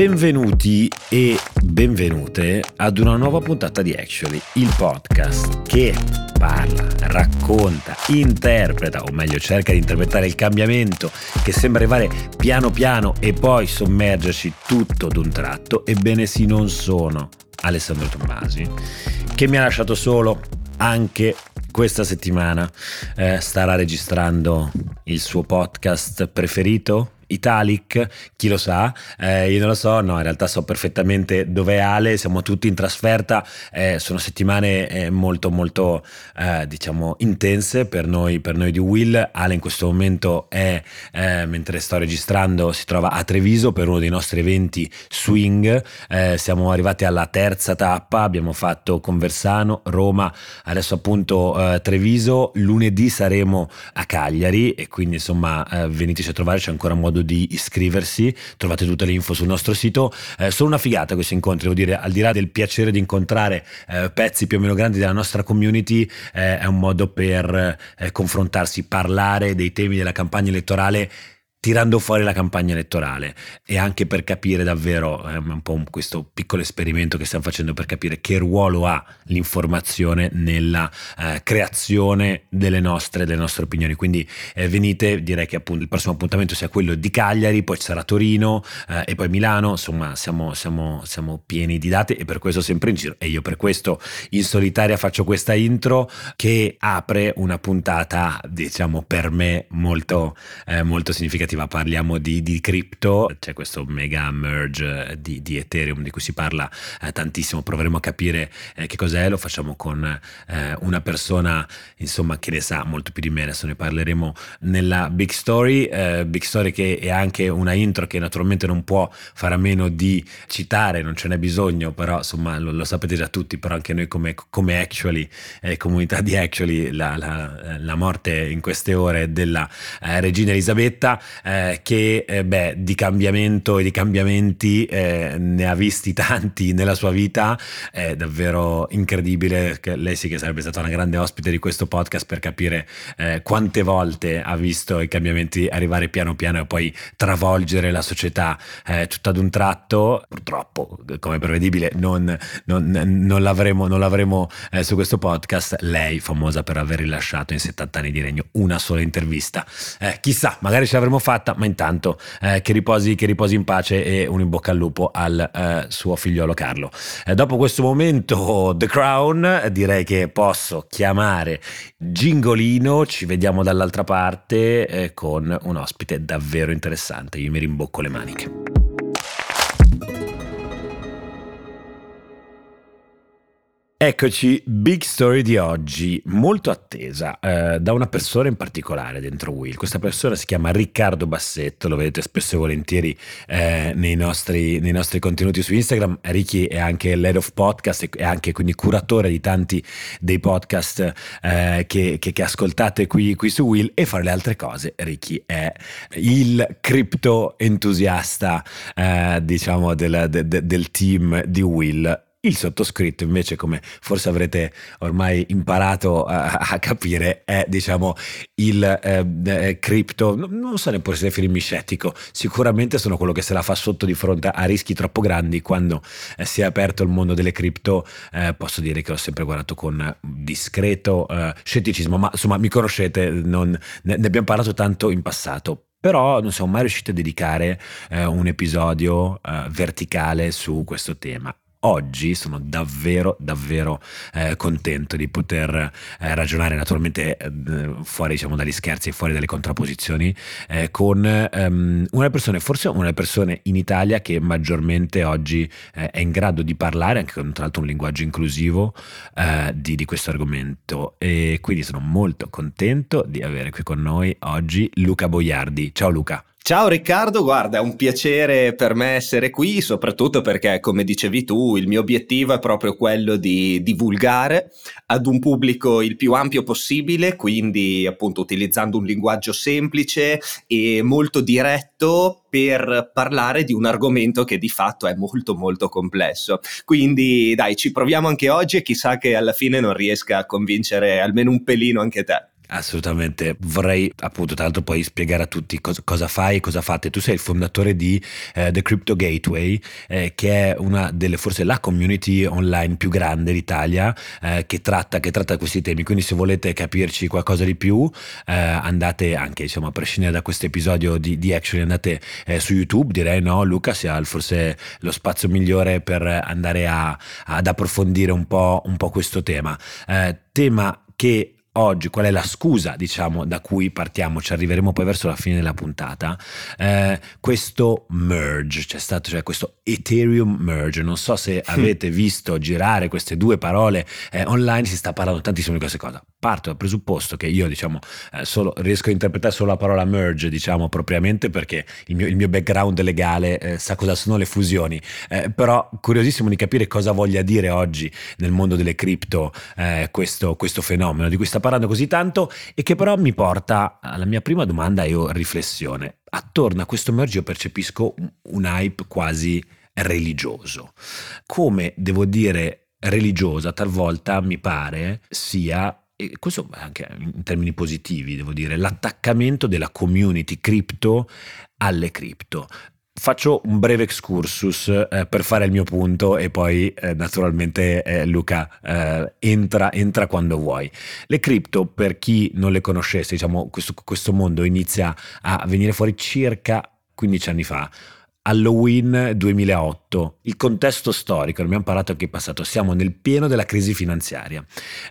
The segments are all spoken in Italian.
Benvenuti e benvenute ad una nuova puntata di Actually, il podcast che parla, racconta, interpreta, o meglio cerca di interpretare il cambiamento che sembra arrivare piano piano e poi sommergerci tutto d'un tratto. Ebbene sì, non sono Alessandro Tommasi, che mi ha lasciato solo anche questa settimana. Eh, starà registrando il suo podcast preferito, Italic, chi lo sa, eh, io non lo so, no, in realtà so perfettamente dove è Ale, siamo tutti in trasferta, eh, sono settimane eh, molto molto eh, diciamo intense per noi, per noi di Will, Ale in questo momento è, eh, mentre sto registrando, si trova a Treviso per uno dei nostri eventi swing, siamo arrivati alla terza tappa, abbiamo fatto Conversano, Roma, adesso appunto Treviso, lunedì saremo a Cagliari e quindi insomma veniteci a trovare, c'è ancora modo modo di iscriversi, trovate tutte le info sul nostro sito. Eh, sono una figata questi incontri, devo dire, al di là del piacere di incontrare eh, pezzi più o meno grandi della nostra community, eh, è un modo per eh, confrontarsi, parlare dei temi della campagna elettorale tirando fuori la campagna elettorale. E anche per capire davvero, è eh, un po' questo piccolo esperimento che stiamo facendo per capire che ruolo ha l'informazione nella eh, creazione delle nostre, delle nostre, opinioni. Quindi eh, venite, direi che appunto il prossimo appuntamento sia quello di Cagliari, poi ci sarà Torino eh, e poi Milano, insomma siamo, siamo, siamo pieni di date e per questo sempre in giro. E io per questo in solitaria faccio questa intro che apre una puntata diciamo per me molto, eh, molto significativa significativa, parliamo di, di cripto, c'è questo mega merge di, di, Ethereum di cui si parla eh, tantissimo, proveremo a capire eh, che cos'è, lo facciamo con eh, una persona insomma che ne sa molto più di me, adesso ne parleremo nella Big Story, eh, Big Story che è anche una intro che naturalmente non può fare a meno di citare, non ce n'è bisogno, però insomma lo, lo sapete già tutti, però anche noi come, come Actually, eh, comunità di Actually, la, la, la, morte in queste ore della eh, regina Elisabetta eh, che eh, beh, di cambiamento e di cambiamenti eh, ne ha visti tanti nella sua vita, è davvero incredibile, che lei sì che sarebbe stata una grande ospite di questo podcast per capire eh, quante volte ha visto i cambiamenti arrivare piano piano e poi travolgere la società eh, tutto ad un tratto, purtroppo come prevedibile non, non, non l'avremo, non l'avremo eh, su questo podcast, lei famosa per aver rilasciato in 70 anni di regno una sola intervista, chissà magari ce l'avremmo fatta fatta, ma intanto eh, che, riposi, che, riposi, in pace e un in bocca al lupo al eh, suo figliolo Carlo. Eh, dopo questo momento The Crown direi che posso chiamare Gingolino, ci vediamo dall'altra parte eh, con un ospite davvero interessante, io mi rimbocco le maniche. Eccoci, big story di oggi, molto attesa eh, da una persona in particolare dentro Will. Questa persona si chiama Riccardo Bassetto, lo vedete spesso e volentieri eh, nei, nostri, nei, nostri, contenuti su Instagram. Ricky è anche l'head of podcast e anche quindi curatore di tanti dei podcast eh, che, che, che, ascoltate qui, qui, su Will e fare le altre cose. Ricky è il cripto entusiasta, eh, diciamo, del, de, del team di Will il sottoscritto invece, come forse avrete ormai imparato a, a capire, è diciamo il eh, eh, cripto, non so neppure se definirmi scettico, sicuramente sono quello che se la fa sotto di fronte a rischi troppo grandi. Quando eh, si è aperto il mondo delle cripto, eh, posso dire che ho sempre guardato con discreto eh, scetticismo, ma insomma mi conoscete, non, ne, ne abbiamo parlato tanto in passato. Però non siamo mai riusciti a dedicare eh, un episodio eh, verticale su questo tema oggi sono davvero davvero eh, contento di poter eh, ragionare naturalmente eh, fuori diciamo dagli scherzi e fuori dalle contrapposizioni eh, con ehm, una delle persone forse una delle persone in Italia che maggiormente oggi eh, è in grado di parlare anche con tra l'altro un linguaggio inclusivo eh, di, di questo argomento. E quindi sono molto contento di avere qui con noi oggi Luca Boiardi. Ciao Luca Ciao Riccardo, guarda, è un piacere per me essere qui, soprattutto perché, come dicevi tu, il mio obiettivo è proprio quello di divulgare ad un pubblico il più ampio possibile, quindi appunto utilizzando un linguaggio semplice e molto diretto per parlare di un argomento che di fatto è molto molto complesso. Quindi dai, ci proviamo anche oggi e chissà che alla fine non riesca a convincere almeno un pelino anche te. Assolutamente, vorrei appunto tra l'altro poi spiegare a tutti cosa, cosa fai e cosa fate. Tu sei il fondatore di eh, The Crypto Gateway, eh, che è una delle forse la community online più grande d'Italia eh, che, tratta, che tratta questi temi. Quindi se volete capirci qualcosa di più, eh, andate anche diciamo a prescindere da questo episodio di, di Action, andate eh, su YouTube, direi no, Luca sia forse lo spazio migliore per andare a, ad approfondire un po', un po questo tema. Eh, tema che oggi, qual è la scusa, diciamo, da cui partiamo, ci arriveremo poi verso la fine della puntata, eh, questo merge, c'è stato cioè questo Ethereum merge, non so se avete visto girare queste due parole eh, online, si sta parlando tantissimo di queste cose. Parto dal presupposto che io, diciamo, eh, solo, riesco a interpretare solo la parola merge, diciamo, propriamente perché il mio, il mio background legale eh, sa cosa sono le fusioni, eh, però curiosissimo di capire cosa voglia dire oggi nel mondo delle cripto eh, questo, questo fenomeno. Di cui sta parlando così tanto e che però mi porta alla mia prima domanda e riflessione. Attorno a questo merge io percepisco un hype quasi religioso. Come devo dire religiosa talvolta mi pare sia e questo anche in termini positivi, devo dire, l'attaccamento della community cripto alle cripto. Faccio un breve excursus eh, per fare il mio punto e poi eh, naturalmente eh, Luca eh, entra, entra, quando vuoi. Le cripto, per chi non le conoscesse, diciamo, questo, questo mondo inizia a venire fuori circa 15 anni fa Halloween 2008. Il contesto storico, abbiamo parlato anche in passato, siamo nel pieno della crisi finanziaria.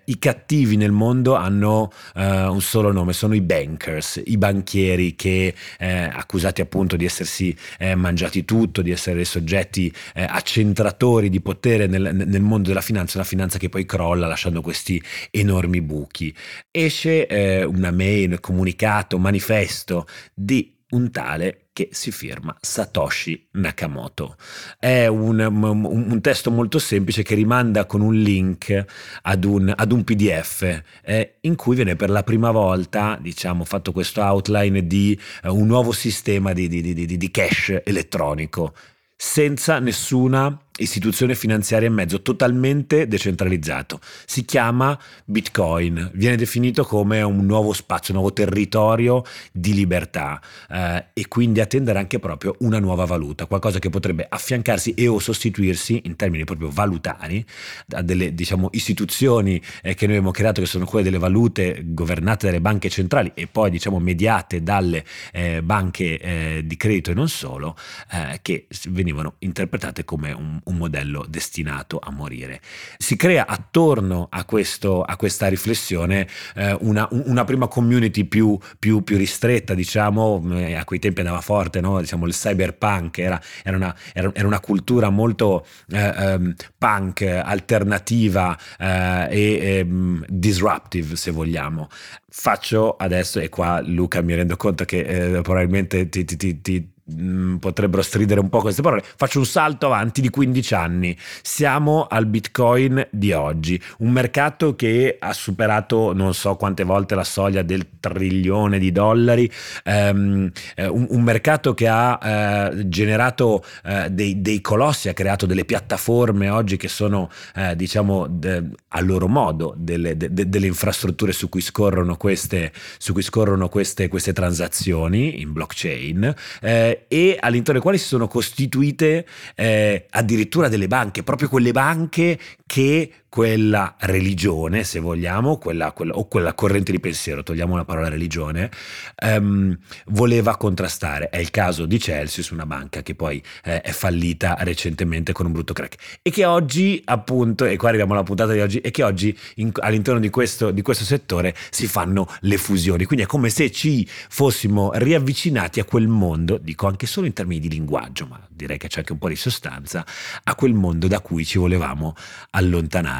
I cattivi nel mondo hanno uh, un solo nome, sono i bankers, i banchieri che eh, accusati appunto di essersi eh, mangiati tutto, di essere soggetti eh, accentratori di potere nel, nel, mondo della finanza, una finanza che poi crolla lasciando questi enormi buchi. Esce eh, una mail, un comunicato, un manifesto di un tale che si firma Satoshi Nakamoto. È un, un, un, testo molto semplice che rimanda con un link ad un, ad un PDF eh, in cui viene per la prima volta diciamo, fatto questo outline di uh, un nuovo sistema di, di, di, di cash elettronico senza nessuna istituzione finanziaria in mezzo, totalmente decentralizzato. Si chiama Bitcoin, viene definito come un nuovo spazio, un nuovo territorio di libertà eh, e quindi attendere anche proprio una nuova valuta, qualcosa che potrebbe affiancarsi e o sostituirsi in termini proprio valutari a delle diciamo, istituzioni eh, che noi abbiamo creato che sono quelle delle valute governate dalle banche centrali e poi diciamo mediate dalle eh, banche eh, di credito e non solo, eh, che venivano interpretate come un un modello destinato a morire. Si crea attorno a, questo, a questa riflessione eh, una, una, prima community più, più, più ristretta, diciamo, eh, a quei tempi andava forte, no? diciamo, il cyberpunk, era, era, una, era, era una, cultura molto eh, um, punk, alternativa eh, e um, disruptive, se vogliamo. Faccio adesso, e qua Luca mi rendo conto che eh, probabilmente ti, ti, ti Mm, potrebbero stridere un po' queste parole, faccio un salto avanti di 15 anni. Siamo al Bitcoin di oggi, un mercato che ha superato non so quante volte la soglia del trilione di dollari, um, un, un, mercato che ha uh, generato uh, dei, dei, colossi, ha creato delle piattaforme oggi che sono, uh, diciamo, de, a loro modo delle, de, de, delle infrastrutture su cui scorrono queste, su cui scorrono queste, queste transazioni in blockchain. Eh, e all'interno delle quali si sono costituite eh, addirittura delle banche, proprio quelle banche che quella religione, se vogliamo, quella, quella, o quella corrente di pensiero, togliamo la parola religione, ehm, voleva contrastare. È il caso di Celsius, una banca che poi eh, è fallita recentemente con un brutto crack e che oggi, appunto, e qua arriviamo alla puntata di oggi, e che oggi in, all'interno di questo, di questo settore si fanno le fusioni. Quindi è come se ci fossimo riavvicinati a quel mondo, dico anche solo in termini di linguaggio, ma direi che c'è anche un po' di sostanza, a quel mondo da cui ci volevamo allontanare.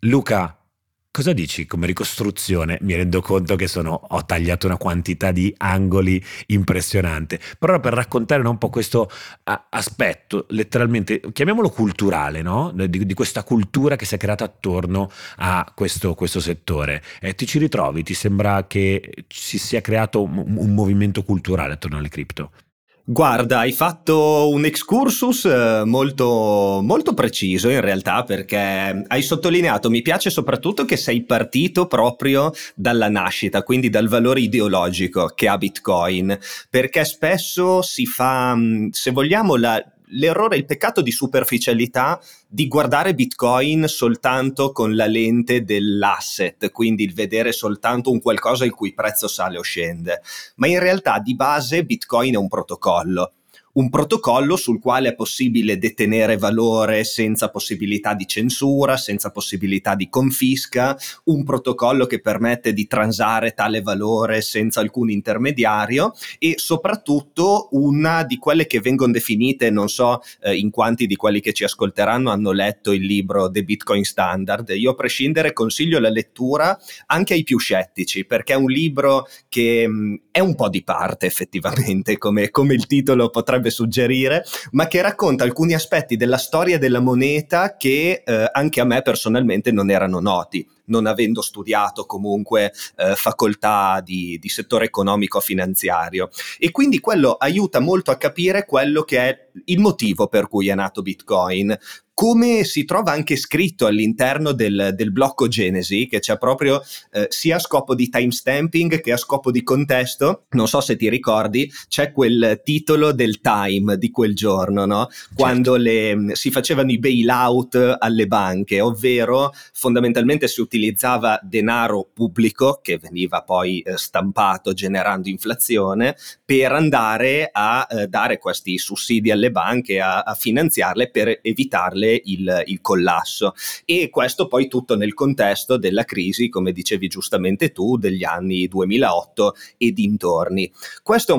Luca, Cosa dici come ricostruzione? Mi rendo conto che sono, ho tagliato una quantità di angoli impressionante, però per raccontare un po' questo aspetto, letteralmente, chiamiamolo culturale, no? di, di, questa cultura che si è creata attorno a questo, questo settore. Eh, ti ci ritrovi? Ti sembra che si sia creato un, un movimento culturale attorno alle cripto? Guarda, hai fatto un excursus eh, molto, molto preciso in realtà perché hai sottolineato, mi piace soprattutto che sei partito proprio dalla nascita, quindi dal valore ideologico che ha Bitcoin, perché spesso si fa, mm, se vogliamo, la, l'errore, il peccato di superficialità di guardare Bitcoin soltanto con la lente dell'asset, quindi il vedere soltanto un qualcosa il cui prezzo sale o scende. Ma in realtà di base Bitcoin è un protocollo un protocollo sul quale è possibile detenere valore senza possibilità di censura, senza possibilità di confisca, un protocollo che permette di transare tale valore senza alcun intermediario e soprattutto una di quelle che vengono definite, non so eh, in quanti di quelli che ci ascolteranno hanno letto il libro The Bitcoin Standard, io a prescindere consiglio la lettura anche ai più scettici perché è un libro che mh, mm, è un po' di parte effettivamente come, come il titolo potrebbe potrebbe suggerire, ma che racconta alcuni aspetti della storia della moneta che eh, anche a me personalmente non erano noti non avendo studiato comunque eh, facoltà di, di, settore economico-finanziario. E quindi quello aiuta molto a capire quello che è il motivo per cui è nato Bitcoin, come si trova anche scritto all'interno del, del blocco Genesi, che c'è proprio eh, sia a scopo di timestamping che a scopo di contesto. Non so se ti ricordi, c'è quel titolo del time di quel giorno, no? Quando certo. le, si facevano i bailout alle banche, ovvero fondamentalmente si utilizzava denaro pubblico che veniva poi eh, stampato generando inflazione per andare a eh, dare questi sussidi alle banche, a, a finanziarle per evitarle il, il, collasso. E questo poi tutto nel contesto della crisi, come dicevi giustamente tu, degli anni 2008 e dintorni. Queste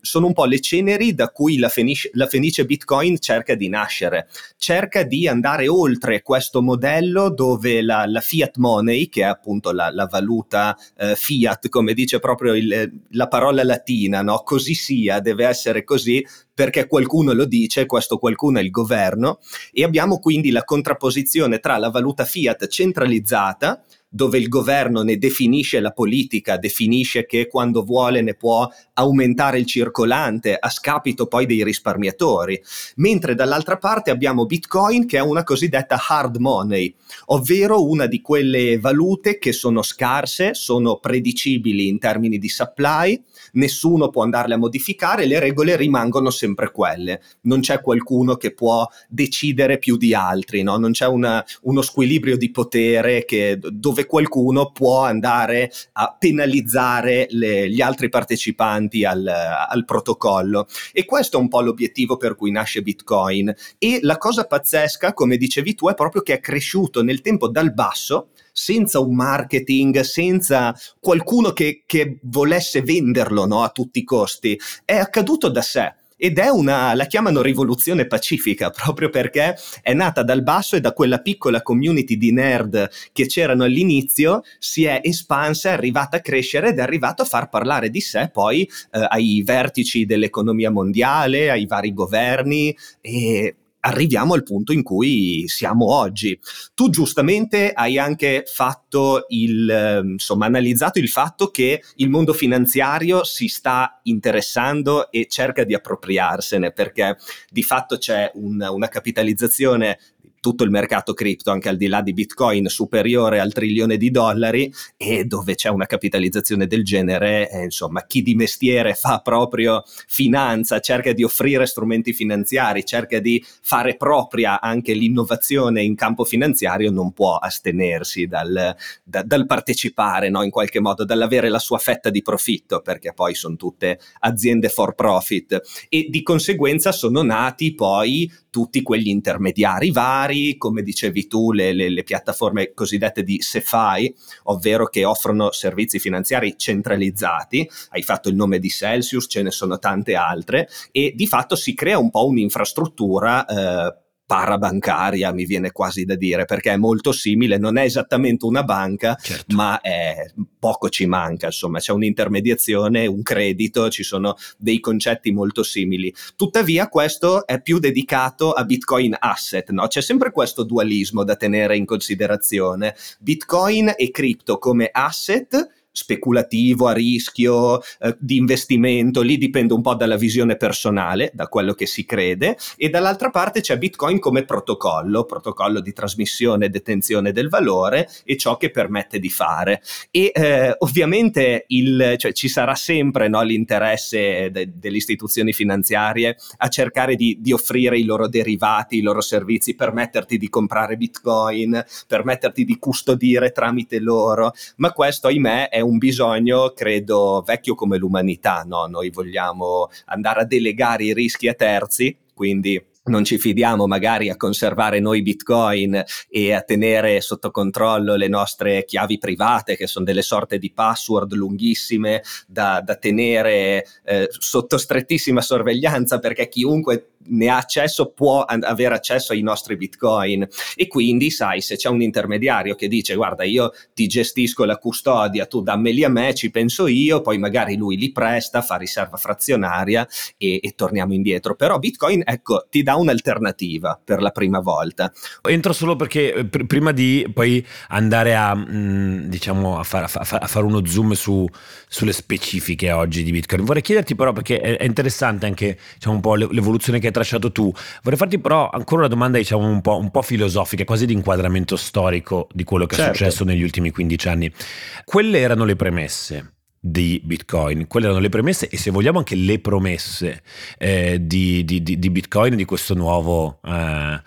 sono un po' le ceneri da cui la Fenice, la Fenice Bitcoin cerca di nascere, cerca di andare oltre questo modello dove la, la fiat money, che è appunto la, la valuta eh, fiat, come dice proprio il, la parola latina, no? così sia, deve essere così, perché qualcuno lo dice, questo qualcuno è il governo, e abbiamo quindi la contrapposizione tra la valuta fiat centralizzata, dove il governo ne definisce la politica, definisce che quando vuole ne può aumentare il circolante a scapito poi dei risparmiatori, mentre dall'altra parte abbiamo Bitcoin che è una cosiddetta hard money, ovvero una di quelle valute che sono scarse, sono predicibili in termini di supply, nessuno può andarle a modificare, le regole rimangono sempre quelle, non c'è qualcuno che può decidere più di altri, no? non c'è una, uno squilibrio di potere che, dove qualcuno può andare a penalizzare le, gli altri partecipanti al, al protocollo. E questo è un po' l'obiettivo per cui nasce Bitcoin. E la cosa pazzesca, come dicevi tu, è proprio che è cresciuto nel tempo dal basso senza un marketing, senza qualcuno che, che volesse venderlo no, a tutti i costi. È accaduto da sé ed è una, la chiamano rivoluzione pacifica proprio perché è nata dal basso e da quella piccola community di nerd che c'erano all'inizio si è espansa, è arrivata a crescere ed è arrivata a far parlare di sé poi eh, ai vertici dell'economia mondiale, ai vari governi e arriviamo al punto in cui siamo oggi. Tu giustamente hai anche fatto il, ehm, insomma, analizzato il fatto che il mondo finanziario si sta interessando e cerca di appropriarsene perché di fatto c'è un, una capitalizzazione tutto il mercato cripto, anche al di là di Bitcoin, superiore al trilione di dollari e dove c'è una capitalizzazione del genere, eh, insomma, chi di mestiere fa proprio finanza, cerca di offrire strumenti finanziari, cerca di fare propria anche l'innovazione in campo finanziario, non può astenersi dal, da, dal partecipare no? in qualche modo, dall'avere la sua fetta di profitto, perché poi sono tutte aziende for profit e di conseguenza sono nati poi tutti quegli intermediari vari, come dicevi tu, le, le, le piattaforme cosiddette di SeFi, ovvero che offrono servizi finanziari centralizzati. Hai fatto il nome di Celsius, ce ne sono tante altre, e di fatto si crea un po' un'infrastruttura. Eh, parabancaria, mi viene quasi da dire, perché è molto simile, non è esattamente una banca, certo. ma è, poco ci manca, insomma, c'è un'intermediazione, un credito, ci sono dei concetti molto simili. Tuttavia questo è più dedicato a Bitcoin asset, no? C'è sempre questo dualismo da tenere in considerazione. Bitcoin e cripto come asset speculativo, a rischio, eh, di investimento, lì dipende un po' dalla visione personale, da quello che si crede, e dall'altra parte c'è Bitcoin come protocollo, protocollo di trasmissione e detenzione del valore e ciò che permette di fare. E eh, ovviamente il, cioè, ci sarà sempre no, l'interesse de- delle istituzioni finanziarie a cercare di, di offrire i loro derivati, i loro servizi, permetterti di comprare Bitcoin, permetterti di custodire tramite loro, ma questo ahimè è un bisogno, credo, vecchio come l'umanità, no? Noi vogliamo andare a delegare i rischi a terzi, quindi non ci fidiamo magari a conservare noi bitcoin e a tenere sotto controllo le nostre chiavi private che sono delle sorte di password lunghissime da, da tenere eh, sotto strettissima sorveglianza perché chiunque ne ha accesso può an- avere accesso ai nostri bitcoin. E quindi sai se c'è un intermediario che dice guarda io ti gestisco la custodia tu dammeli a me ci penso io poi magari lui li presta fa riserva frazionaria e, e torniamo indietro. Però bitcoin ecco ti dà un'alternativa per la prima volta. Entro solo perché eh, pr- prima di poi andare a mh, mm, diciamo a, far, a, fa- a, fare uno zoom su, sulle specifiche oggi di bitcoin. Vorrei chiederti però perché è, è interessante anche diciamo, un po' l'evoluzione che hai tracciato tu. Vorrei farti però ancora una domanda diciamo un po', un po filosofica, quasi di inquadramento storico di quello che certo. è successo negli ultimi 15 anni. Quelle erano le premesse di Bitcoin. Quelle erano le premesse e se vogliamo anche le promesse eh, di, di, di, Bitcoin, di questo nuovo eh,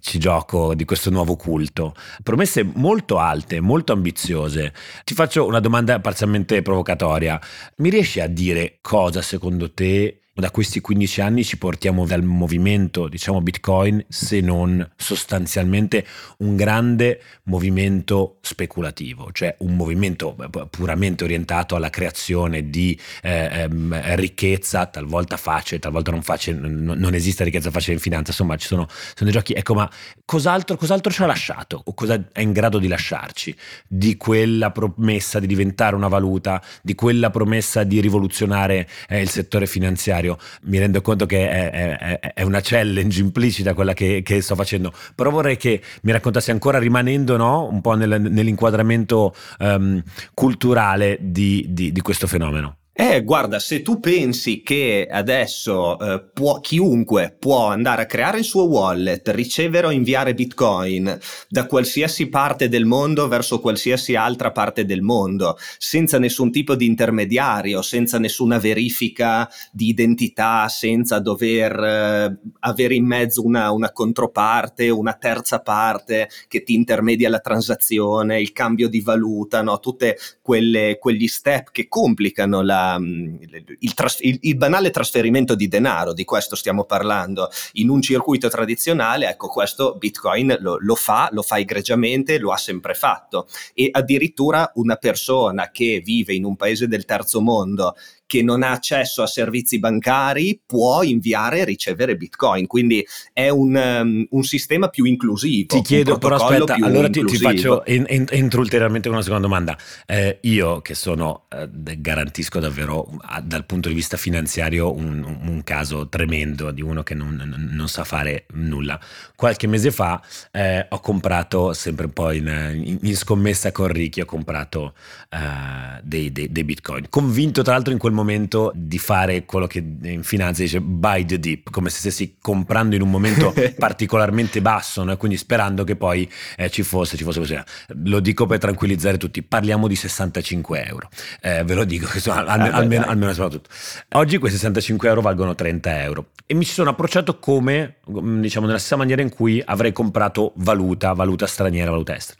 ci gioco, di questo nuovo culto. Promesse molto alte, molto ambiziose. Ti faccio una domanda parzialmente provocatoria. Mi riesci a dire cosa secondo te da questi 15 anni ci portiamo dal movimento, diciamo Bitcoin, se non sostanzialmente un grande movimento speculativo, cioè un movimento puramente orientato alla creazione di eh, ehm, ricchezza, talvolta facile, talvolta non facile, n- non esiste ricchezza facile in finanza, insomma ci sono, sono dei giochi, ecco ma cos'altro, cos'altro ci ha lasciato? O cosa è in grado di lasciarci? Di quella promessa di diventare una valuta, di quella promessa di rivoluzionare eh, il settore finanziario? Necessario. Mi rendo conto che è, è, è una challenge implicita quella che, che, sto facendo, però vorrei che mi raccontassi ancora rimanendo no, un po' nel, nell'inquadramento um, culturale di, di, di questo fenomeno. Eh, guarda, se tu pensi che adesso eh, può, chiunque può andare a creare il suo wallet, ricevere o inviare bitcoin da qualsiasi parte del mondo verso qualsiasi altra parte del mondo, senza nessun tipo di intermediario, senza nessuna verifica di identità, senza dover eh, avere in mezzo una, una controparte, una terza parte che ti intermedia la transazione, il cambio di valuta, no? tutti quegli step che complicano la Mm, il, tras- il, il, banale trasferimento di denaro, di questo stiamo parlando, in un circuito tradizionale, ecco questo Bitcoin lo, lo fa, lo fa egregiamente, lo ha sempre fatto. E addirittura una persona che vive in un paese del terzo mondo che non ha accesso a servizi bancari può inviare e ricevere bitcoin. Quindi è un, um, un sistema più inclusivo ti chiedo però aspetta allora ti, ti, faccio en, en, entro ulteriormente una seconda domanda. Eh, io che sono eh, garantisco davvero dal punto di vista finanziario un, un, caso tremendo di uno che non, non, sa fare nulla. Qualche mese fa eh, ho comprato sempre un po' in, in, in scommessa con Ricky ho comprato eh, dei, dei, dei bitcoin. Convinto tra l'altro in quel momento di fare quello che in finanza dice buy the dip, come se stessi comprando in un momento particolarmente basso, no? quindi sperando che poi eh, ci fosse, ci fosse così. Lo dico per tranquillizzare tutti, parliamo di 65 euro, eh, ve lo dico, sono, almeno, ah, almeno, almeno soprattutto. Oggi quei 65 euro valgono 30 euro e mi ci sono approcciato come, diciamo, nella stessa maniera in cui avrei comprato valuta, valuta straniera, valuta estera.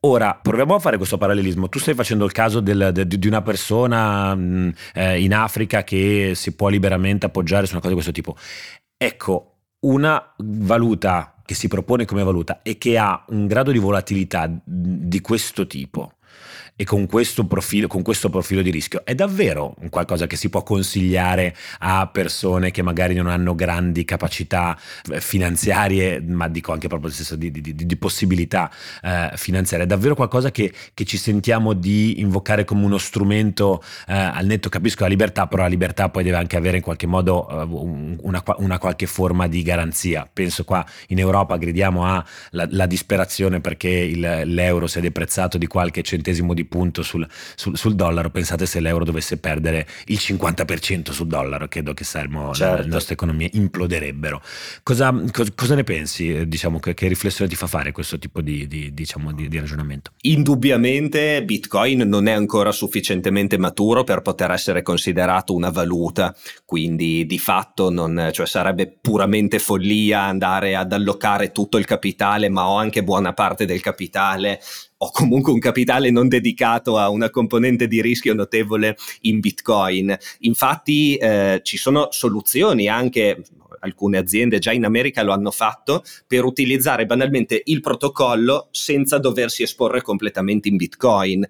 Ora, proviamo a fare questo parallelismo. Tu stai facendo il caso del, de, di una persona mh, eh, in Africa che si può liberamente appoggiare su una cosa di questo tipo. Ecco, una valuta che si propone come valuta e che ha un grado di volatilità di questo tipo e con questo, profilo, con questo profilo di rischio è davvero qualcosa che si può consigliare a persone che magari non hanno grandi capacità eh, finanziarie, ma dico anche proprio stesso di, di, di, possibilità eh, finanziarie. È davvero qualcosa che, che, ci sentiamo di invocare come uno strumento eh, al netto, capisco la libertà, però la libertà poi deve anche avere in qualche modo eh, una, una, qualche forma di garanzia. Penso qua in Europa gridiamo alla disperazione perché il, l'euro si è deprezzato di qualche centesimo di punto sul, sul, sul, dollaro, pensate se l'euro dovesse perdere il 50% sul dollaro, credo che saremmo, certo. le nostre economie imploderebbero. Cosa, cosa, cosa ne pensi? Diciamo, che, che, riflessione ti fa fare questo tipo di, di, diciamo, di, di ragionamento? Indubbiamente Bitcoin non è ancora sufficientemente maturo per poter essere considerato una valuta, quindi di fatto non, cioè sarebbe puramente follia andare ad allocare tutto il capitale, ma ho anche buona parte del capitale o comunque un capitale non dedicato a una componente di rischio notevole in Bitcoin. Infatti eh, ci sono soluzioni anche alcune aziende già in America lo hanno fatto per utilizzare banalmente il protocollo senza doversi esporre completamente in Bitcoin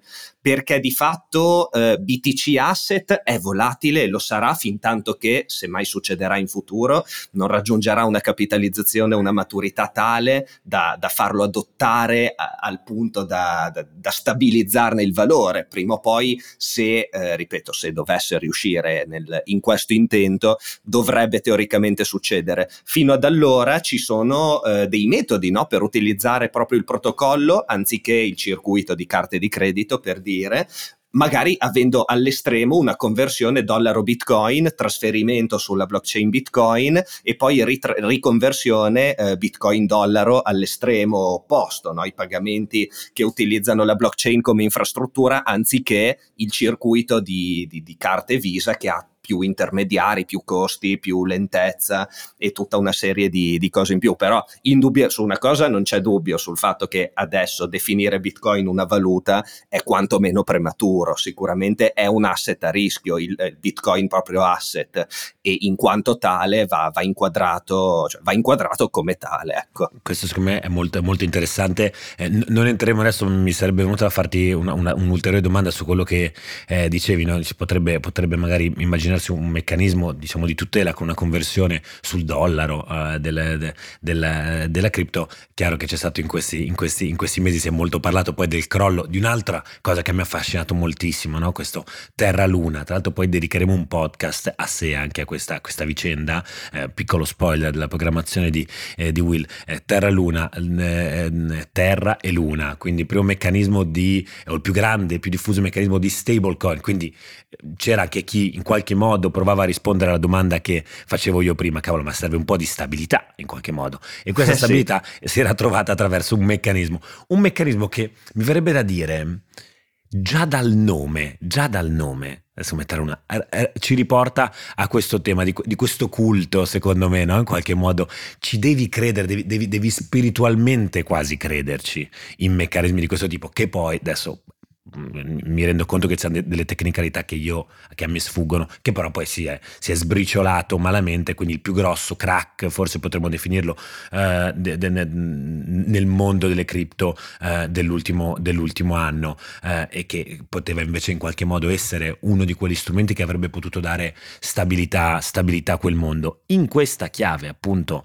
perché di fatto eh, BTC Asset è volatile e lo sarà fin tanto che, se mai succederà in futuro, non raggiungerà una capitalizzazione, una maturità tale da, da farlo adottare a, al punto da, da, da, stabilizzarne il valore. Prima o poi, se, eh, ripeto, se dovesse riuscire nel, in questo intento, dovrebbe teoricamente succedere. Fino ad allora ci sono eh, dei metodi no, per utilizzare proprio il protocollo anziché il circuito di carte di credito per dire magari avendo all'estremo una conversione dollaro-bitcoin, trasferimento sulla blockchain bitcoin e poi rit- riconversione eh, bitcoin-dollaro all'estremo opposto, no? i pagamenti che utilizzano la blockchain come infrastruttura anziché il circuito di, di, di carte Visa che ha più intermediari, più costi, più lentezza e tutta una serie di, di cose in più. Però in dubbio, su una cosa non c'è dubbio sul fatto che adesso definire Bitcoin una valuta è quantomeno prematuro. Sicuramente è un asset a rischio, il, il Bitcoin proprio asset e in quanto tale va, va, inquadrato, cioè va inquadrato come tale. Ecco. Questo secondo me è molto, molto interessante. Eh, non entreremo adesso, mi sarebbe venuta a farti una, una, un'ulteriore domanda su quello che eh, dicevi, no? si potrebbe, potrebbe magari immaginare immaginarsi un meccanismo diciamo, di tutela con una conversione sul dollaro uh, del, de, del, della cripto, chiaro che c'è stato in questi, in, questi, in questi, mesi, si è molto parlato. Poi del crollo di un'altra cosa che mi ha affascinato moltissimo, no? questo Terra Luna, tra l'altro poi dedicheremo un podcast a sé anche a questa, questa vicenda, eh, piccolo spoiler della programmazione di, eh, di Will, eh, Terra Luna, eh, Terra e Luna, quindi primo meccanismo di, o il più grande, più diffuso meccanismo di stablecoin, quindi eh, c'era anche chi in qualche modo modo provava a rispondere alla domanda che facevo io prima, cavolo, ma serve un po' di stabilità in qualche modo. E questa stabilità sì. si era trovata attraverso un meccanismo, un meccanismo che mi verrebbe da dire già dal nome, già dal nome, adesso mettere una, eh, eh, ci riporta a questo tema di, di, questo culto, secondo me, no? in qualche modo ci devi credere, devi, devi, devi spiritualmente quasi crederci in meccanismi di questo tipo, che poi adesso mi rendo conto che c'è delle tecnicalità che, io, che a me sfuggono, che però poi si è, si è, sbriciolato malamente, quindi il più grosso crack, forse potremmo definirlo, uh, de, de, nel mondo delle cripto uh, dell'ultimo, dell'ultimo, anno uh, e che poteva invece in qualche modo essere uno di quegli strumenti che avrebbe potuto dare stabilità, stabilità a quel mondo. In questa chiave, appunto,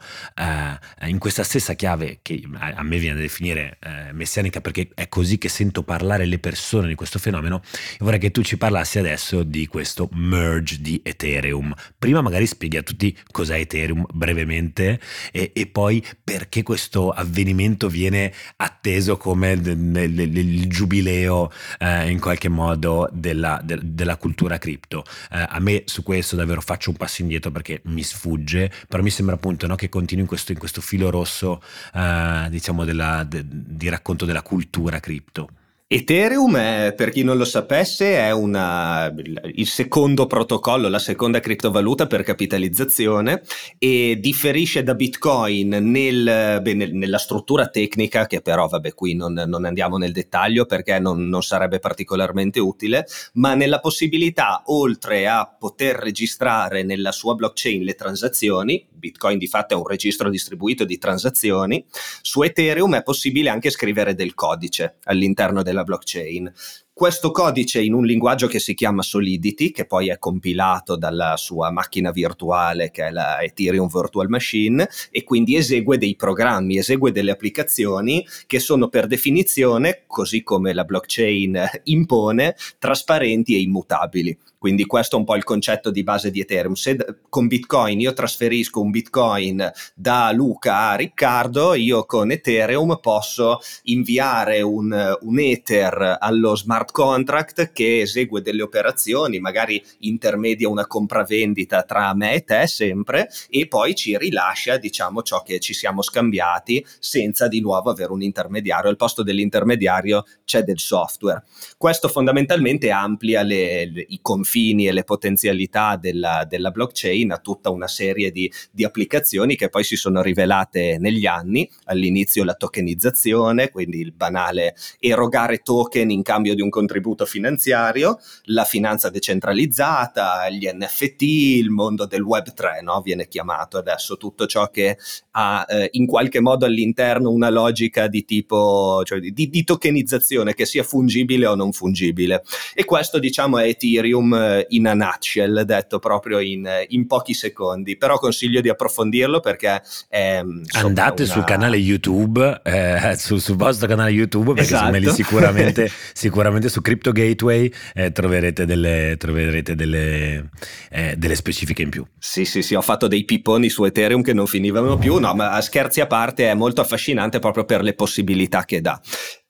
in questa stessa chiave che a, a me viene da definire messianica perché è così che sento parlare le persone, persone di questo fenomeno, vorrei che tu ci parlassi adesso di questo merge di Ethereum. Prima magari spieghi a tutti cos'è Ethereum brevemente e, e poi perché questo avvenimento viene atteso come il giubileo eh, in qualche modo della, de, della cultura cripto. Eh, a me su questo davvero faccio un passo indietro perché mi sfugge, però mi sembra appunto no, che continui in questo, in questo filo rosso eh, diciamo della, de, di racconto della cultura cripto. Ethereum, per chi non lo sapesse, è una, il secondo protocollo, la seconda criptovaluta per capitalizzazione e differisce da Bitcoin nel, beh, nel, nella struttura tecnica, che però, vabbè, qui non, non andiamo nel dettaglio perché non, non, sarebbe particolarmente utile, ma nella possibilità, oltre a poter registrare nella sua blockchain le transazioni, Bitcoin di fatto è un registro distribuito di transazioni, su Ethereum è possibile anche scrivere del codice all'interno della blockchain. Questo codice in un linguaggio che si chiama Solidity, che poi è compilato dalla sua macchina virtuale che è la Ethereum Virtual Machine e quindi esegue dei programmi, esegue delle applicazioni che sono per definizione, così come la blockchain impone, trasparenti e immutabili. Quindi questo è un po' il concetto di base di Ethereum. Se con Bitcoin io trasferisco un Bitcoin da Luca a Riccardo, io con Ethereum posso inviare un, un Ether allo smart smart contract che esegue delle operazioni, magari intermedia una compravendita tra me e te sempre e poi ci rilascia diciamo ciò che ci siamo scambiati senza di nuovo avere un intermediario. Al posto dell'intermediario c'è del software. Questo fondamentalmente amplia le, le, i confini e le potenzialità della, della, blockchain a tutta una serie di, di applicazioni che poi si sono rivelate negli anni. All'inizio la tokenizzazione, quindi il banale erogare token in cambio di un contributo finanziario, la finanza decentralizzata, gli NFT, il mondo del Web 3, no? viene chiamato adesso tutto ciò che ha eh, in qualche modo all'interno una logica di tipo cioè di, di, tokenizzazione che sia fungibile o non fungibile. E questo diciamo è Ethereum eh, in a nutshell, detto proprio in, in pochi secondi, però consiglio di approfondirlo perché è, insomma, andate una... sul canale YouTube, eh, sul, sul, vostro canale YouTube perché esatto. sicuramente, sicuramente su Crypto Gateway eh, troverete, delle, troverete delle, eh, delle specifiche in più. Sì, sì, sì, ho fatto dei pipponi su Ethereum che non finivano più, no, ma scherzi a parte è molto affascinante proprio per le possibilità che dà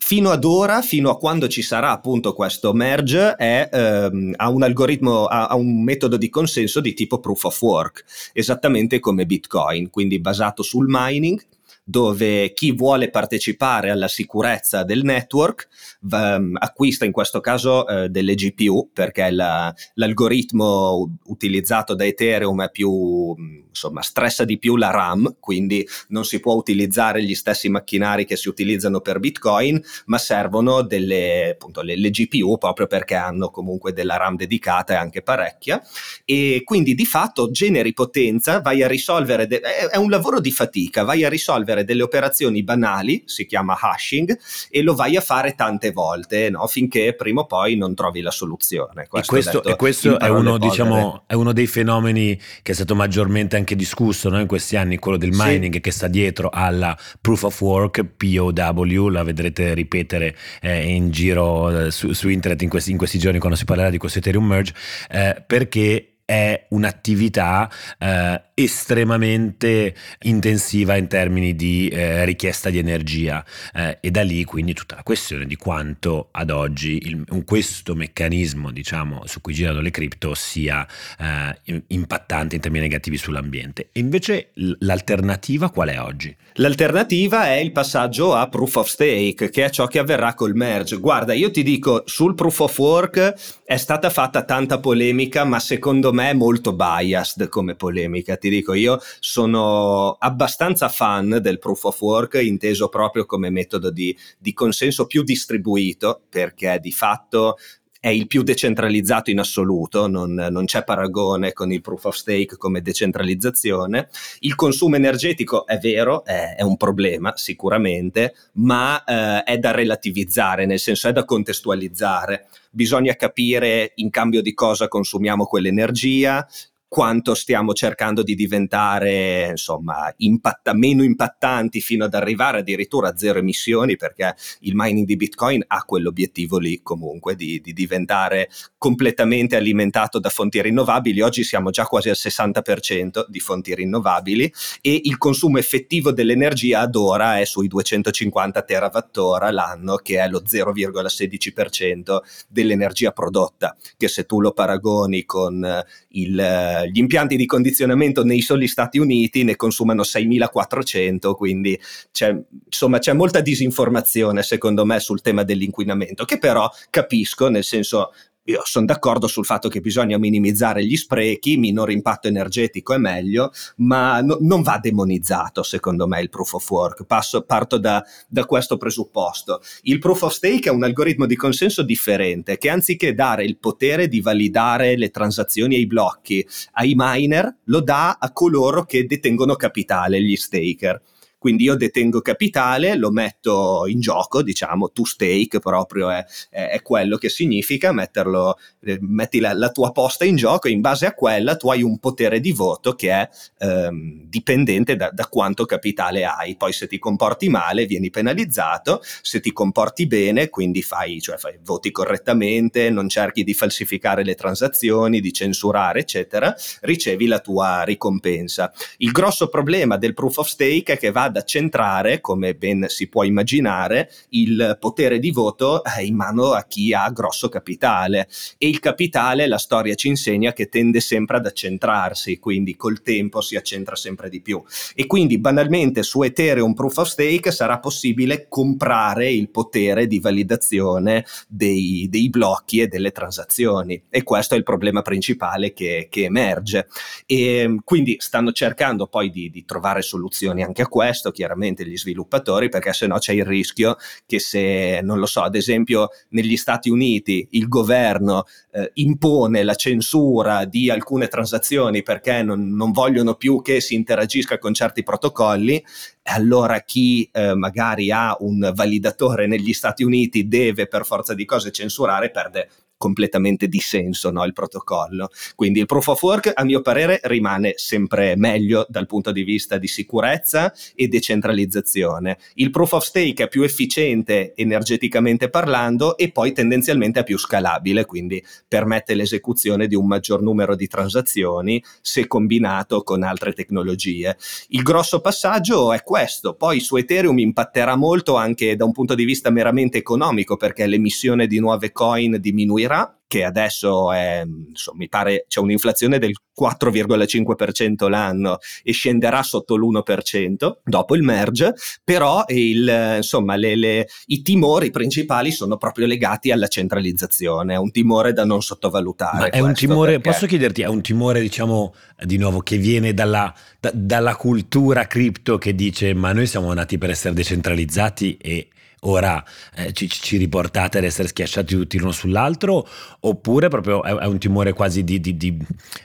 fino ad ora, fino a quando ci sarà appunto questo merge, è, ehm, ha un algoritmo, ha, ha, un metodo di consenso di tipo proof of work, esattamente come Bitcoin, quindi basato sul mining dove chi vuole partecipare alla sicurezza del network um, acquista in questo caso uh, delle GPU perché la, l'algoritmo utilizzato da Ethereum è più insomma stressa di più la RAM quindi non si può utilizzare gli stessi macchinari che si utilizzano per Bitcoin ma servono delle appunto le, le GPU proprio perché hanno comunque della RAM dedicata e anche parecchia e quindi di fatto generi potenza vai a risolvere de- è, un lavoro di fatica vai a risolvere risolvere delle operazioni banali, si chiama hashing, e lo vai a fare tante volte no? finché prima o poi non trovi la soluzione. Questo e questo, e questo è, uno, diciamo, è, uno, dei fenomeni che è stato maggiormente anche discusso no? in questi anni, quello del mining sì. che sta dietro alla proof of work, POW, la vedrete ripetere eh, in giro eh, su, su, internet in questi, in questi, giorni quando si parlerà di questo Ethereum Merge, eh, perché è un'attività eh, estremamente intensiva in termini di eh, richiesta di energia. Eh, e da lì quindi tutta la questione di quanto ad oggi il, questo meccanismo diciamo su cui girano le cripto sia eh, impattante in termini negativi sull'ambiente. E invece l'alternativa qual è oggi? L'alternativa è il passaggio a proof of stake che è ciò che avverrà col merge. Guarda io ti dico sul proof of work è stata fatta tanta polemica ma secondo me è molto biased come polemica ti dico, io sono abbastanza fan del proof of work, inteso proprio come metodo di, di consenso più distribuito, perché di fatto è il più decentralizzato in assoluto, non, non, c'è paragone con il proof of stake come decentralizzazione. Il consumo energetico è vero, è, è un problema sicuramente, ma eh, è da relativizzare, nel senso è da contestualizzare. Bisogna capire in cambio di cosa consumiamo quell'energia, quanto stiamo cercando di diventare insomma impatta, meno impattanti fino ad arrivare addirittura a zero emissioni perché il mining di bitcoin ha quell'obiettivo lì comunque di, di diventare completamente alimentato da fonti rinnovabili. Oggi siamo già quasi al 60% di fonti rinnovabili e il consumo effettivo dell'energia ad ora è sui 250 terawattora l'anno che è lo 0,16% dell'energia prodotta che se tu lo paragoni con il gli impianti di condizionamento nei soli Stati Uniti ne consumano 6.400, quindi c'è, insomma, c'è molta disinformazione secondo me sul tema dell'inquinamento, che però capisco, nel senso io sono d'accordo sul fatto che bisogna minimizzare gli sprechi, minore impatto energetico è meglio, ma no, non va demonizzato secondo me il proof of work. Passo, parto da, da, questo presupposto. Il proof of stake è un algoritmo di consenso differente che anziché dare il potere di validare le transazioni e i blocchi ai miner, lo dà a coloro che detengono capitale, gli staker. Quindi io detengo capitale, lo metto in gioco, diciamo, to stake proprio è, è, è quello che significa metterlo, eh, metti la, la, tua posta in gioco e in base a quella tu hai un potere di voto che è ehm, dipendente da, da quanto capitale hai. Poi se ti comporti male vieni penalizzato, se ti comporti bene, quindi fai, cioè fai voti correttamente, non cerchi di falsificare le transazioni, di censurare, eccetera, ricevi la tua ricompensa. Il grosso problema del proof of stake è che va ad accentrare, come ben si può immaginare, il potere di voto in mano a chi ha grosso capitale e il capitale, la storia ci insegna che tende sempre ad accentrarsi, quindi col tempo si accentra sempre di più. E quindi banalmente su Ethereum Proof of Stake sarà possibile comprare il potere di validazione dei, dei blocchi e delle transazioni e questo è il problema principale che, che emerge. E quindi stanno cercando poi di, di, trovare soluzioni anche a questo, chiaramente gli sviluppatori, perché se no c'è il rischio che se, non lo so, ad esempio negli Stati Uniti il governo eh, impone la censura di alcune transazioni perché non, non vogliono più che si interagisca con certi protocolli, allora chi eh, magari ha un validatore negli Stati Uniti deve per forza di cose censurare, perde completamente di senso no, il protocollo. Quindi il proof of work, a mio parere, rimane sempre meglio dal punto di vista di sicurezza e decentralizzazione. Il proof of stake è più efficiente energeticamente parlando e poi tendenzialmente è più scalabile, quindi permette l'esecuzione di un maggior numero di transazioni se combinato con altre tecnologie. Il grosso passaggio è questo, poi su Ethereum impatterà molto anche da un punto di vista meramente economico perché l'emissione di nuove coin diminuirà che adesso è, insomma, mi pare c'è un'inflazione del 4,5% l'anno e scenderà sotto l'1% dopo il merge, però il, insomma, le, le, i timori principali sono proprio legati alla centralizzazione, è un timore da non sottovalutare. è un timore, perché... posso chiederti, è un timore diciamo di nuovo che viene dalla, da, dalla cultura cripto che dice ma noi siamo nati per essere decentralizzati e ora eh, ci, ci, riportate ad essere schiacciati tutti l'uno sull'altro oppure proprio è, è un timore quasi di, di, di,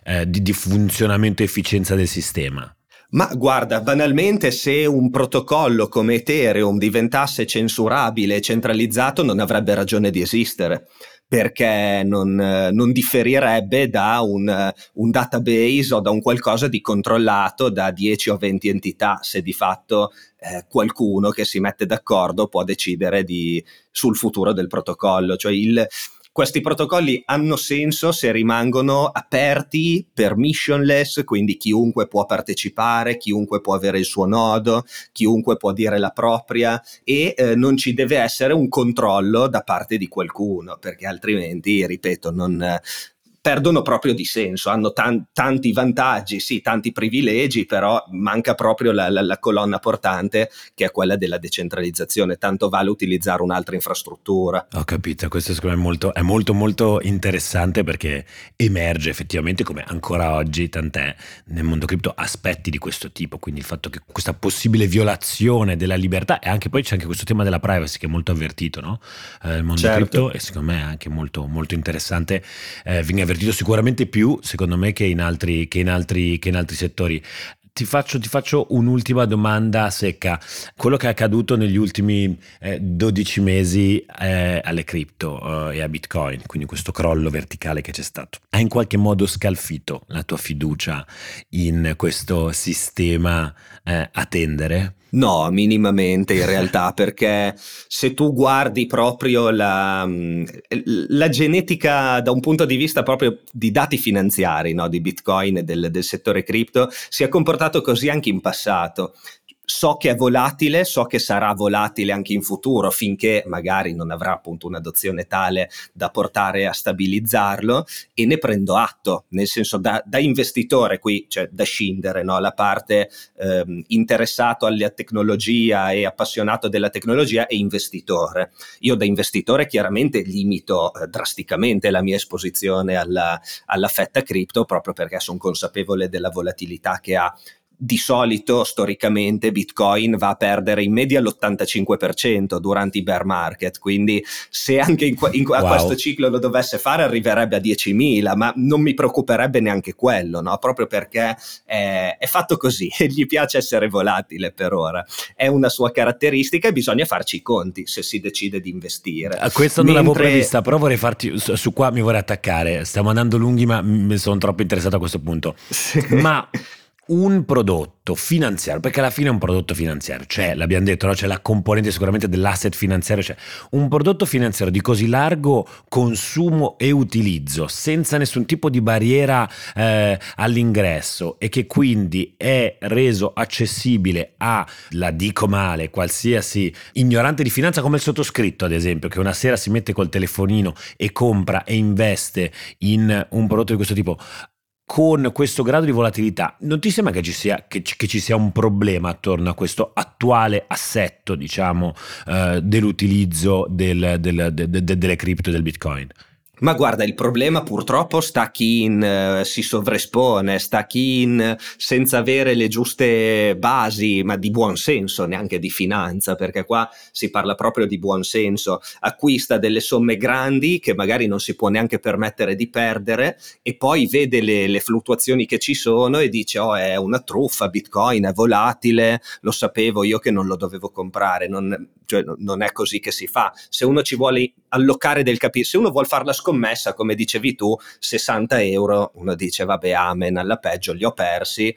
eh, di funzionamento e efficienza del sistema? Ma guarda, banalmente se un protocollo come Ethereum diventasse censurabile e centralizzato non avrebbe ragione di esistere perché non, non differirebbe da un, un, database o da un qualcosa di controllato da 10 o 20 entità, se di fatto eh, qualcuno che si mette d'accordo può decidere di, sul futuro del protocollo. Cioè il, questi protocolli hanno senso se rimangono aperti, permissionless, quindi chiunque può partecipare, chiunque può avere il suo nodo, chiunque può dire la propria e eh, non ci deve essere un controllo da parte di qualcuno, perché altrimenti, ripeto, non, perdono proprio di senso, hanno tan- tanti vantaggi, sì, tanti privilegi, però manca proprio la, la, la, colonna portante che è quella della decentralizzazione, tanto vale utilizzare un'altra infrastruttura. Ho capito, questo secondo me è molto, è molto, molto interessante perché emerge effettivamente come ancora oggi, tant'è nel mondo cripto, aspetti di questo tipo, quindi il fatto che questa possibile violazione della libertà e anche poi c'è anche questo tema della privacy che è molto avvertito, no? Eh, il mondo certo. cripto e secondo me è anche molto, molto interessante, eh, viene avvertito sicuramente più, secondo me, che in altri, che in altri, che in altri settori. Ti faccio, ti faccio, un'ultima domanda secca. Quello che è accaduto negli ultimi eh, 12 mesi eh, alle cripto eh, e a Bitcoin, quindi questo crollo verticale che c'è stato, ha in qualche modo scalfito la tua fiducia in questo sistema eh, a tendere? No, minimamente in realtà, perché se tu guardi proprio la, la, genetica da un punto di vista proprio di dati finanziari no, di Bitcoin e del, del settore cripto, si è comportato così anche in passato so che è volatile, so che sarà volatile anche in futuro finché magari non avrà appunto un'adozione tale da portare a stabilizzarlo e ne prendo atto, nel senso da, da investitore qui, cioè da scindere no? la parte ehm, interessato alla tecnologia e appassionato della tecnologia e investitore. Io da investitore chiaramente limito eh, drasticamente la mia esposizione alla, alla fetta cripto proprio perché sono consapevole della volatilità che ha di solito storicamente Bitcoin va a perdere in media l'85% durante i bear market, quindi se anche in, in, a wow. questo ciclo lo dovesse fare arriverebbe a 10.000, ma non mi preoccuperebbe neanche quello, no? proprio perché è, è fatto così e gli piace essere volatile per ora. È una sua caratteristica e bisogna farci i conti se si decide di investire. A questo non l'avevo prevista, però vorrei farti, su, su, qua mi vorrei attaccare, stiamo andando lunghi ma mi sono troppo interessato a questo punto. Ma un prodotto finanziario, perché alla fine è un prodotto finanziario, c'è, l'abbiamo detto, no? c'è la componente sicuramente dell'asset finanziario, c'è un prodotto finanziario di così largo consumo e utilizzo, senza nessun tipo di barriera eh, all'ingresso e che quindi è reso accessibile a, la dico male, qualsiasi ignorante di finanza come il sottoscritto ad esempio, che una sera si mette col telefonino e compra e investe in un prodotto di questo tipo con questo grado di volatilità, non ti sembra che ci sia, che, che ci sia un problema attorno a questo attuale assetto, diciamo, eh, dell'utilizzo del, del, de, de, delle cripto e del Bitcoin? Ma guarda, il problema purtroppo sta chi in, uh, si sovraespone, sta chi in, senza avere le giuste basi, ma di buon senso, neanche di finanza, perché qua si parla proprio di buon senso, acquista delle somme grandi che magari non si può neanche permettere di perdere e poi vede le, le fluttuazioni che ci sono e dice oh è una truffa, Bitcoin è volatile, lo sapevo io che non lo dovevo comprare, non, cioè, non è così che si fa. Se uno ci vuole allocare del capitale, se uno vuole fare la scommessa, come dicevi tu, 60 euro, uno dice vabbè, amen, alla peggio li ho persi,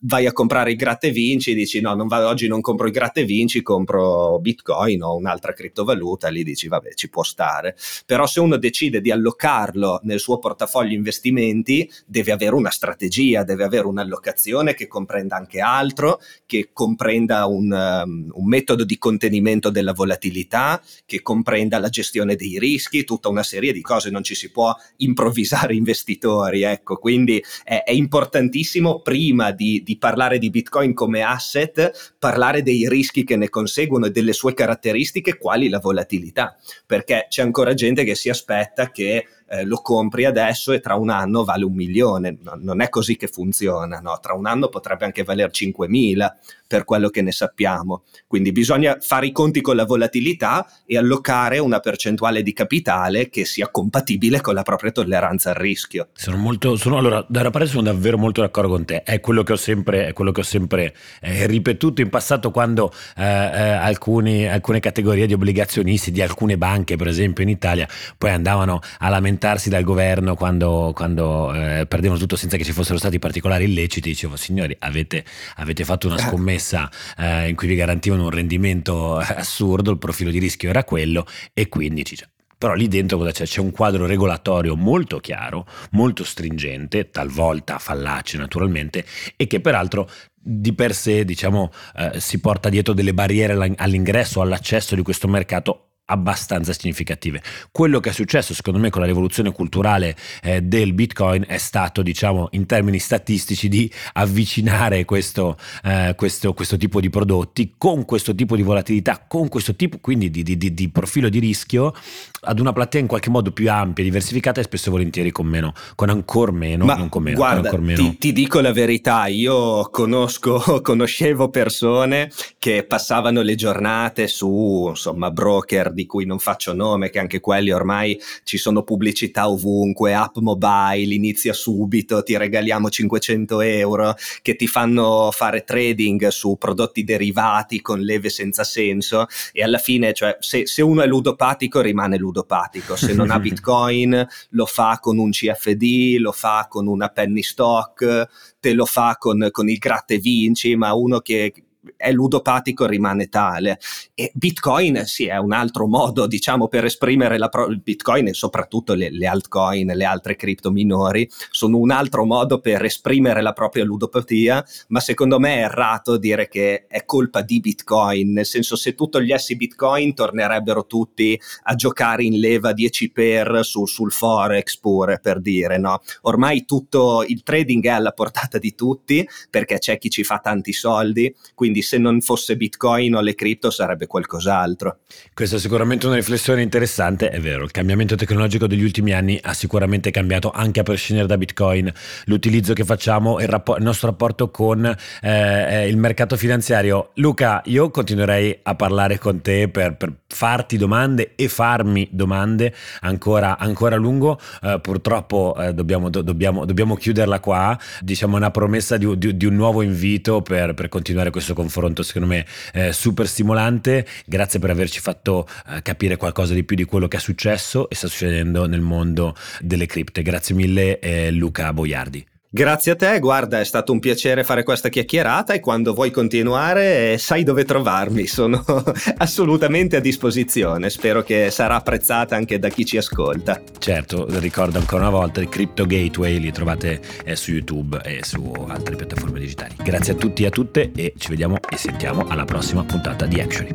vai a comprare i gratta e vinci, dici no, non vado, oggi non compro i gratta e vinci, compro bitcoin o un'altra criptovaluta, lì dici vabbè ci può stare. Però se uno decide di allocarlo nel suo portafoglio investimenti, deve avere una strategia, deve avere un'allocazione che comprenda anche altro, che comprenda un, um, un metodo di contenimento della volatilità, che comprenda la gestione dei rischi, tutta una serie di cose, non ci si può improvvisare investitori, ecco, quindi è, è importantissimo prima di di, parlare di Bitcoin come asset, parlare dei rischi che ne conseguono e delle sue caratteristiche, quali la volatilità, perché c'è ancora gente che si aspetta che eh, lo compri adesso e tra un anno vale un milione. No, non è così che funziona, no? tra un anno potrebbe anche valere 5.000 per quello che ne sappiamo. Quindi bisogna fare i conti con la volatilità e allocare una percentuale di capitale che sia compatibile con la propria tolleranza al rischio. Sono molto, sono, allora, da una sono davvero molto d'accordo con te, è quello che ho sempre, che ho sempre eh, ripetuto in passato quando eh, eh, alcuni, alcune categorie di obbligazionisti di alcune banche, per esempio in Italia, poi andavano a lamentarsi lamentarsi dal governo quando, quando eh, perdevano tutto senza che ci fossero stati particolari illeciti, dicevo signori avete, avete fatto una eh. scommessa eh, in cui vi garantivano un rendimento assurdo, il profilo di rischio era quello e quindi ci però lì dentro cosa c'è? C'è un quadro regolatorio molto chiaro, molto stringente, talvolta fallace naturalmente, e che peraltro di per sé diciamo, eh, si porta dietro delle barriere all'ingresso, all'accesso di questo mercato abbastanza significative. Quello che è successo secondo me con la rivoluzione culturale eh, del Bitcoin è stato diciamo in termini statistici di avvicinare questo, eh, questo, questo tipo di prodotti con questo tipo di volatilità, con questo tipo quindi di, di, di, profilo di rischio ad una platea in qualche modo più ampia, diversificata e spesso e volentieri con meno, con ancora meno, Ma non con meno. Guarda, con meno. Ti, ti dico la verità, io conosco, conoscevo persone che passavano le giornate su insomma broker di cui non faccio nome, che anche quelli ormai ci sono pubblicità ovunque, app mobile, inizia subito, ti regaliamo 500 euro, che ti fanno fare trading su prodotti derivati con leve senza senso e alla fine, cioè, se, se uno è ludopatico rimane ludopatico, se non ha bitcoin lo fa con un CFD, lo fa con una penny stock, te lo fa con, con il gratte vinci, ma uno che è ludopatico rimane tale. E Bitcoin sì è un altro modo, diciamo, per esprimere la pro- Bitcoin e soprattutto le, le altcoin, le altre cripto minori, sono un altro modo per esprimere la propria ludopatia, ma secondo me è errato dire che è colpa di Bitcoin, nel senso se tu togliessi Bitcoin tornerebbero tutti a giocare in leva 10 per su, sul Forex pure, per dire, no? Ormai tutto il trading è alla portata di tutti perché c'è chi ci fa tanti soldi, quindi quindi se non fosse Bitcoin o le cripto sarebbe qualcos'altro. Questa è sicuramente una riflessione interessante, è vero, il cambiamento tecnologico degli ultimi anni ha sicuramente cambiato anche a prescindere da Bitcoin l'utilizzo che facciamo e il, rapport- il, nostro rapporto con eh, eh, il mercato finanziario. Luca, io continuerei a parlare con te per, per farti domande e farmi domande ancora, ancora a lungo, uh, purtroppo uh, dobbiamo, do, dobbiamo, dobbiamo, chiuderla qua, diciamo una promessa di, di, di un nuovo invito per, per continuare questo confronto secondo me eh, super stimolante. Grazie per averci fatto eh, capire qualcosa di più di quello che è successo e sta succedendo nel mondo delle cripte. Grazie mille eh, Luca Boiardi. Grazie a te, guarda, è stato un piacere fare questa chiacchierata e quando vuoi continuare sai dove trovarmi, sono assolutamente a disposizione, spero che sarà apprezzata anche da chi ci ascolta. Certo, ricordo ancora una volta il Crypto Gateway, li trovate eh, su YouTube e su altre piattaforme digitali. Grazie a tutti e a tutte e ci vediamo e sentiamo alla prossima puntata di Actually.